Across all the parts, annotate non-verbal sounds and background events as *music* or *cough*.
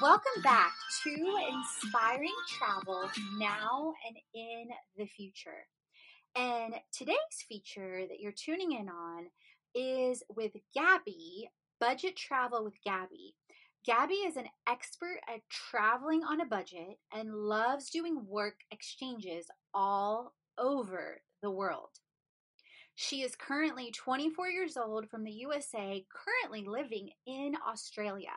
Welcome back to Inspiring Travel Now and in the Future. And today's feature that you're tuning in on is with Gabby, Budget Travel with Gabby. Gabby is an expert at traveling on a budget and loves doing work exchanges all over the world. She is currently 24 years old from the USA, currently living in Australia.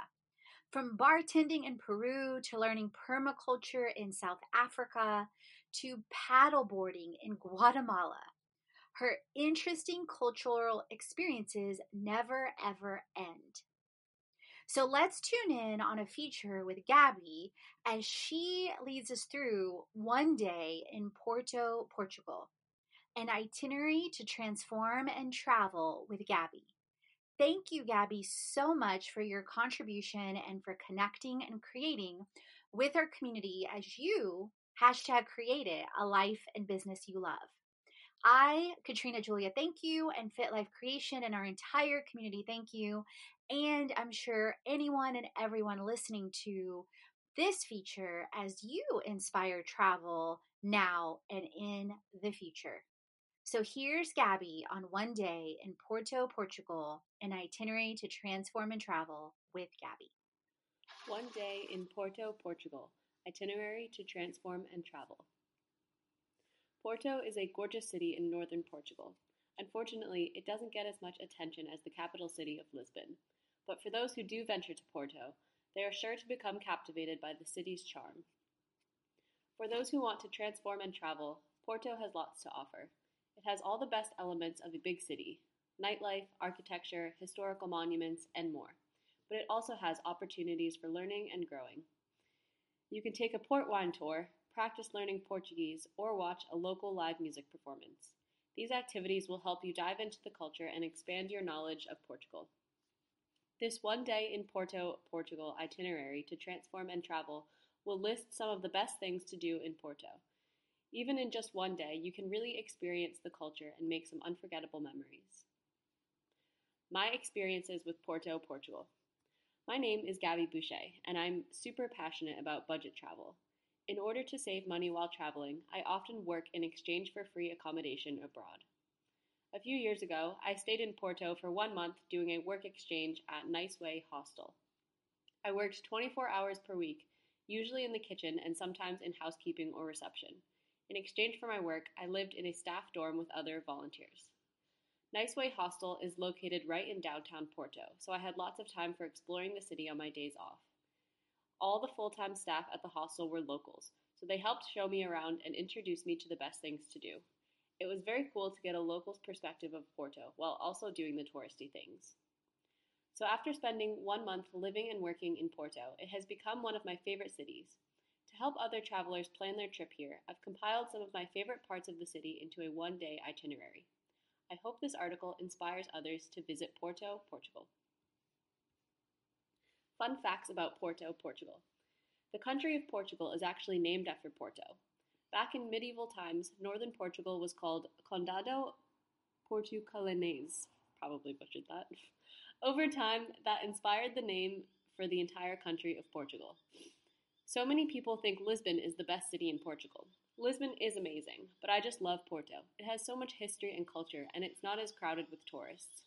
From bartending in Peru to learning permaculture in South Africa to paddleboarding in Guatemala, her interesting cultural experiences never ever end. So let's tune in on a feature with Gabby as she leads us through one day in Porto, Portugal, an itinerary to transform and travel with Gabby. Thank you, Gabby, so much for your contribution and for connecting and creating with our community as you hashtag created a life and business you love. I, Katrina Julia, thank you, and Fit Life Creation and our entire community, thank you. And I'm sure anyone and everyone listening to this feature as you inspire travel now and in the future. So here's Gabby on one day in Porto, Portugal, an itinerary to transform and travel with Gabby. One day in Porto, Portugal, itinerary to transform and travel. Porto is a gorgeous city in northern Portugal. Unfortunately, it doesn't get as much attention as the capital city of Lisbon. But for those who do venture to Porto, they are sure to become captivated by the city's charm. For those who want to transform and travel, Porto has lots to offer. It has all the best elements of a big city nightlife, architecture, historical monuments, and more. But it also has opportunities for learning and growing. You can take a port wine tour, practice learning Portuguese, or watch a local live music performance. These activities will help you dive into the culture and expand your knowledge of Portugal. This one day in Porto, Portugal itinerary to transform and travel will list some of the best things to do in Porto. Even in just one day, you can really experience the culture and make some unforgettable memories. My experiences with Porto, Portugal. My name is Gabby Boucher, and I'm super passionate about budget travel. In order to save money while traveling, I often work in exchange for free accommodation abroad. A few years ago, I stayed in Porto for one month doing a work exchange at Nice Way Hostel. I worked 24 hours per week, usually in the kitchen and sometimes in housekeeping or reception. In exchange for my work, I lived in a staff dorm with other volunteers. Nice Way Hostel is located right in downtown Porto, so I had lots of time for exploring the city on my days off. All the full time staff at the hostel were locals, so they helped show me around and introduce me to the best things to do. It was very cool to get a local's perspective of Porto while also doing the touristy things. So, after spending one month living and working in Porto, it has become one of my favorite cities. To help other travelers plan their trip here, I've compiled some of my favorite parts of the city into a one day itinerary. I hope this article inspires others to visit Porto, Portugal. Fun facts about Porto, Portugal. The country of Portugal is actually named after Porto. Back in medieval times, northern Portugal was called Condado Portucalense. Probably butchered that. *laughs* Over time, that inspired the name for the entire country of Portugal. So many people think Lisbon is the best city in Portugal. Lisbon is amazing, but I just love Porto. It has so much history and culture, and it's not as crowded with tourists.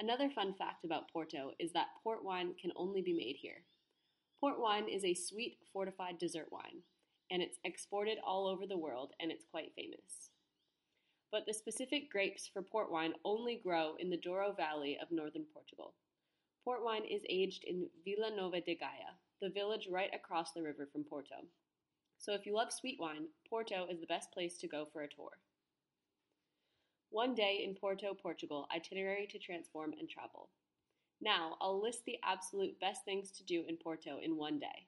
Another fun fact about Porto is that port wine can only be made here. Port wine is a sweet, fortified dessert wine, and it's exported all over the world, and it's quite famous. But the specific grapes for port wine only grow in the Douro Valley of northern Portugal. Port wine is aged in Vila Nova de Gaia, the village right across the river from Porto. So if you love sweet wine, Porto is the best place to go for a tour. One day in Porto, Portugal, itinerary to transform and travel. Now, I'll list the absolute best things to do in Porto in one day.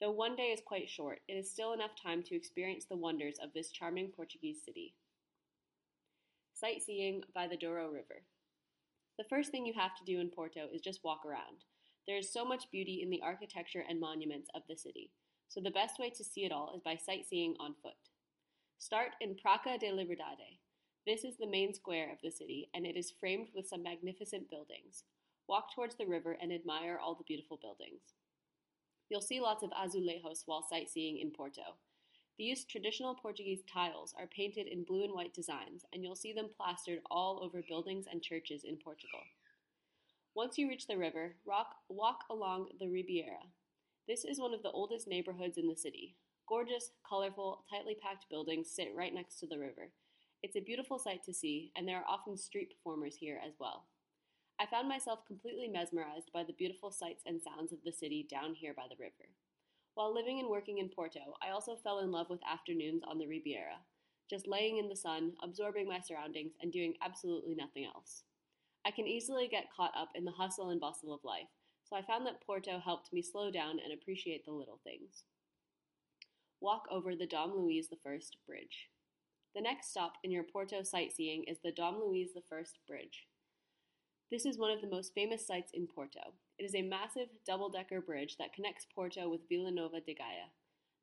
Though one day is quite short, it is still enough time to experience the wonders of this charming Portuguese city. Sightseeing by the Douro River. The first thing you have to do in Porto is just walk around. There is so much beauty in the architecture and monuments of the city, so the best way to see it all is by sightseeing on foot. Start in Praça de Liberdade. This is the main square of the city, and it is framed with some magnificent buildings. Walk towards the river and admire all the beautiful buildings. You'll see lots of azulejos while sightseeing in Porto. These traditional Portuguese tiles are painted in blue and white designs, and you'll see them plastered all over buildings and churches in Portugal. Once you reach the river, rock, walk along the Ribeira. This is one of the oldest neighborhoods in the city. Gorgeous, colorful, tightly packed buildings sit right next to the river. It's a beautiful sight to see, and there are often street performers here as well. I found myself completely mesmerized by the beautiful sights and sounds of the city down here by the river. While living and working in Porto, I also fell in love with afternoons on the Ribeira, just laying in the sun, absorbing my surroundings, and doing absolutely nothing else. I can easily get caught up in the hustle and bustle of life, so I found that Porto helped me slow down and appreciate the little things. Walk over the Dom Luiz I Bridge. The next stop in your Porto sightseeing is the Dom Luiz I Bridge. This is one of the most famous sites in Porto. It is a massive double decker bridge that connects Porto with Vila Nova de Gaia.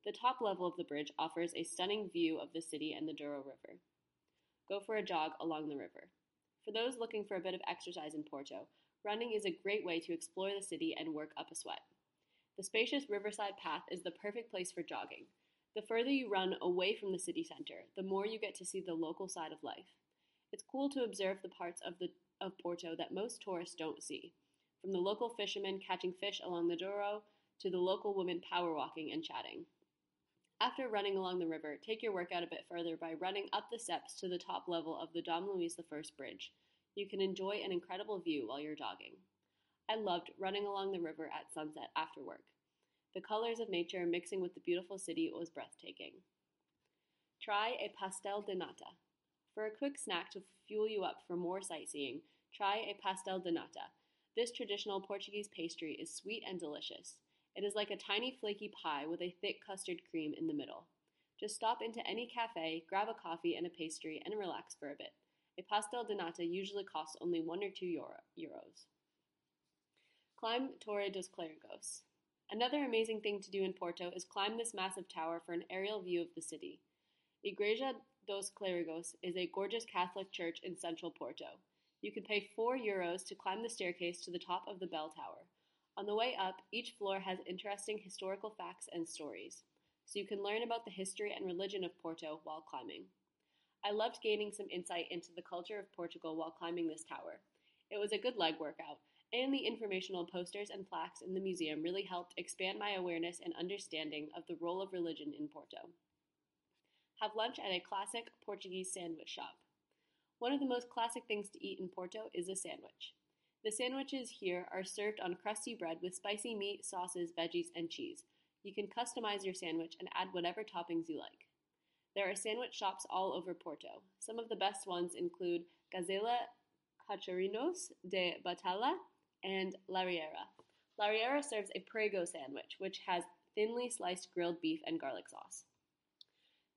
The top level of the bridge offers a stunning view of the city and the Douro River. Go for a jog along the river. For those looking for a bit of exercise in Porto, running is a great way to explore the city and work up a sweat. The spacious riverside path is the perfect place for jogging. The further you run away from the city center, the more you get to see the local side of life. It's cool to observe the parts of the of Porto that most tourists don't see from the local fishermen catching fish along the Douro to the local women power walking and chatting. After running along the river, take your workout a bit further by running up the steps to the top level of the Dom Luis I Bridge. You can enjoy an incredible view while you're jogging. I loved running along the river at sunset after work. The colors of nature mixing with the beautiful city was breathtaking. Try a pastel de nata. For a quick snack to fuel you up for more sightseeing, try a pastel de nata, this traditional Portuguese pastry is sweet and delicious. It is like a tiny flaky pie with a thick custard cream in the middle. Just stop into any cafe, grab a coffee and a pastry, and relax for a bit. A pastel de nata usually costs only 1 or 2 euro, euros. Climb Torre dos Clerigos. Another amazing thing to do in Porto is climb this massive tower for an aerial view of the city. Igreja dos Clerigos is a gorgeous Catholic church in central Porto. You can pay 4 euros to climb the staircase to the top of the bell tower. On the way up, each floor has interesting historical facts and stories, so you can learn about the history and religion of Porto while climbing. I loved gaining some insight into the culture of Portugal while climbing this tower. It was a good leg workout, and the informational posters and plaques in the museum really helped expand my awareness and understanding of the role of religion in Porto. Have lunch at a classic Portuguese sandwich shop. One of the most classic things to eat in Porto is a sandwich. The sandwiches here are served on crusty bread with spicy meat, sauces, veggies, and cheese. You can customize your sandwich and add whatever toppings you like. There are sandwich shops all over Porto. Some of the best ones include Gazela Cachorrinhos de Batalha and Lariera. Lariera serves a prego sandwich, which has thinly sliced grilled beef and garlic sauce.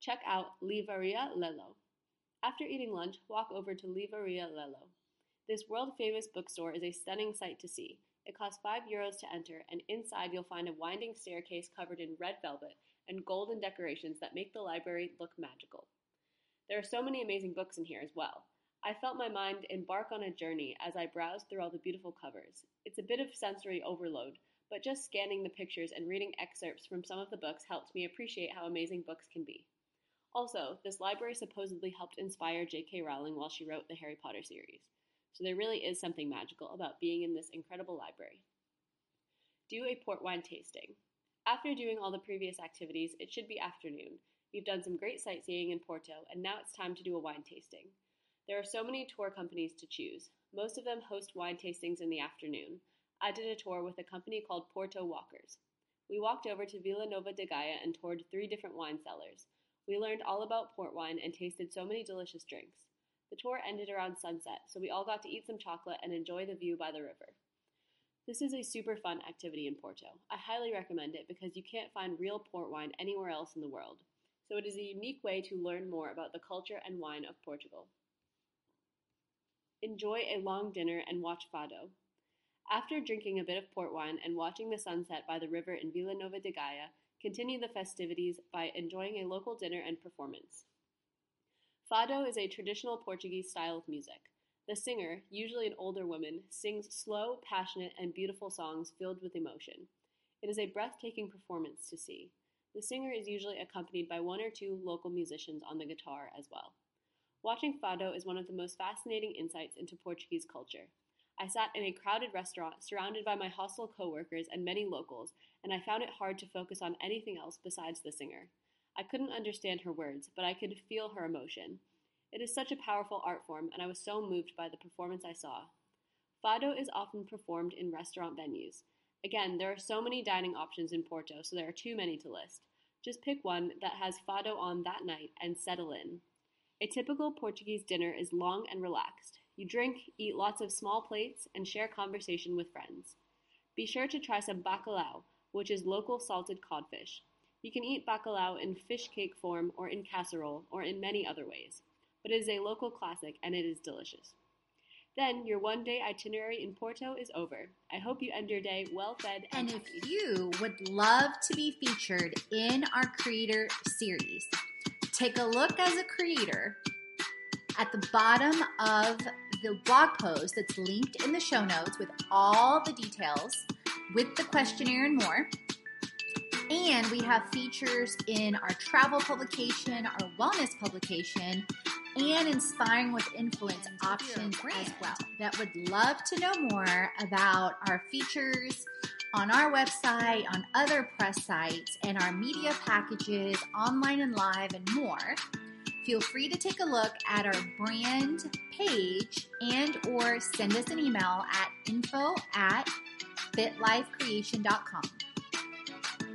Check out Livraria Lello. After eating lunch, walk over to Livraria Lello. This world famous bookstore is a stunning sight to see. It costs 5 euros to enter, and inside you'll find a winding staircase covered in red velvet and golden decorations that make the library look magical. There are so many amazing books in here as well. I felt my mind embark on a journey as I browsed through all the beautiful covers. It's a bit of sensory overload, but just scanning the pictures and reading excerpts from some of the books helped me appreciate how amazing books can be. Also, this library supposedly helped inspire J.K. Rowling while she wrote the Harry Potter series, so there really is something magical about being in this incredible library. Do a port wine tasting. After doing all the previous activities, it should be afternoon. You've done some great sightseeing in Porto, and now it's time to do a wine tasting. There are so many tour companies to choose. Most of them host wine tastings in the afternoon. I did a tour with a company called Porto Walkers. We walked over to Vila Nova de Gaia and toured three different wine cellars. We learned all about port wine and tasted so many delicious drinks. The tour ended around sunset, so we all got to eat some chocolate and enjoy the view by the river. This is a super fun activity in Porto. I highly recommend it because you can't find real port wine anywhere else in the world. So it is a unique way to learn more about the culture and wine of Portugal. Enjoy a long dinner and watch Fado. After drinking a bit of port wine and watching the sunset by the river in Vila Nova de Gaia, Continue the festivities by enjoying a local dinner and performance. Fado is a traditional Portuguese style of music. The singer, usually an older woman, sings slow, passionate, and beautiful songs filled with emotion. It is a breathtaking performance to see. The singer is usually accompanied by one or two local musicians on the guitar as well. Watching fado is one of the most fascinating insights into Portuguese culture. I sat in a crowded restaurant surrounded by my hostel coworkers and many locals, and I found it hard to focus on anything else besides the singer. I couldn't understand her words, but I could feel her emotion. It is such a powerful art form, and I was so moved by the performance I saw. Fado is often performed in restaurant venues. Again, there are so many dining options in Porto, so there are too many to list. Just pick one that has fado on that night and settle in. A typical Portuguese dinner is long and relaxed. You drink, eat lots of small plates, and share conversation with friends. Be sure to try some bacalhau, which is local salted codfish. You can eat bacalhau in fish cake form or in casserole or in many other ways, but it is a local classic and it is delicious. Then your one day itinerary in Porto is over. I hope you end your day well fed and, And if you would love to be featured in our creator series, take a look as a creator at the bottom of the blog post that's linked in the show notes with all the details, with the questionnaire and more. And we have features in our travel publication, our wellness publication, and inspiring with influence options as well. That would love to know more about our features on our website, on other press sites, and our media packages, online and live, and more. Feel free to take a look at our brand page and or send us an email at info at fitlifecreation.com.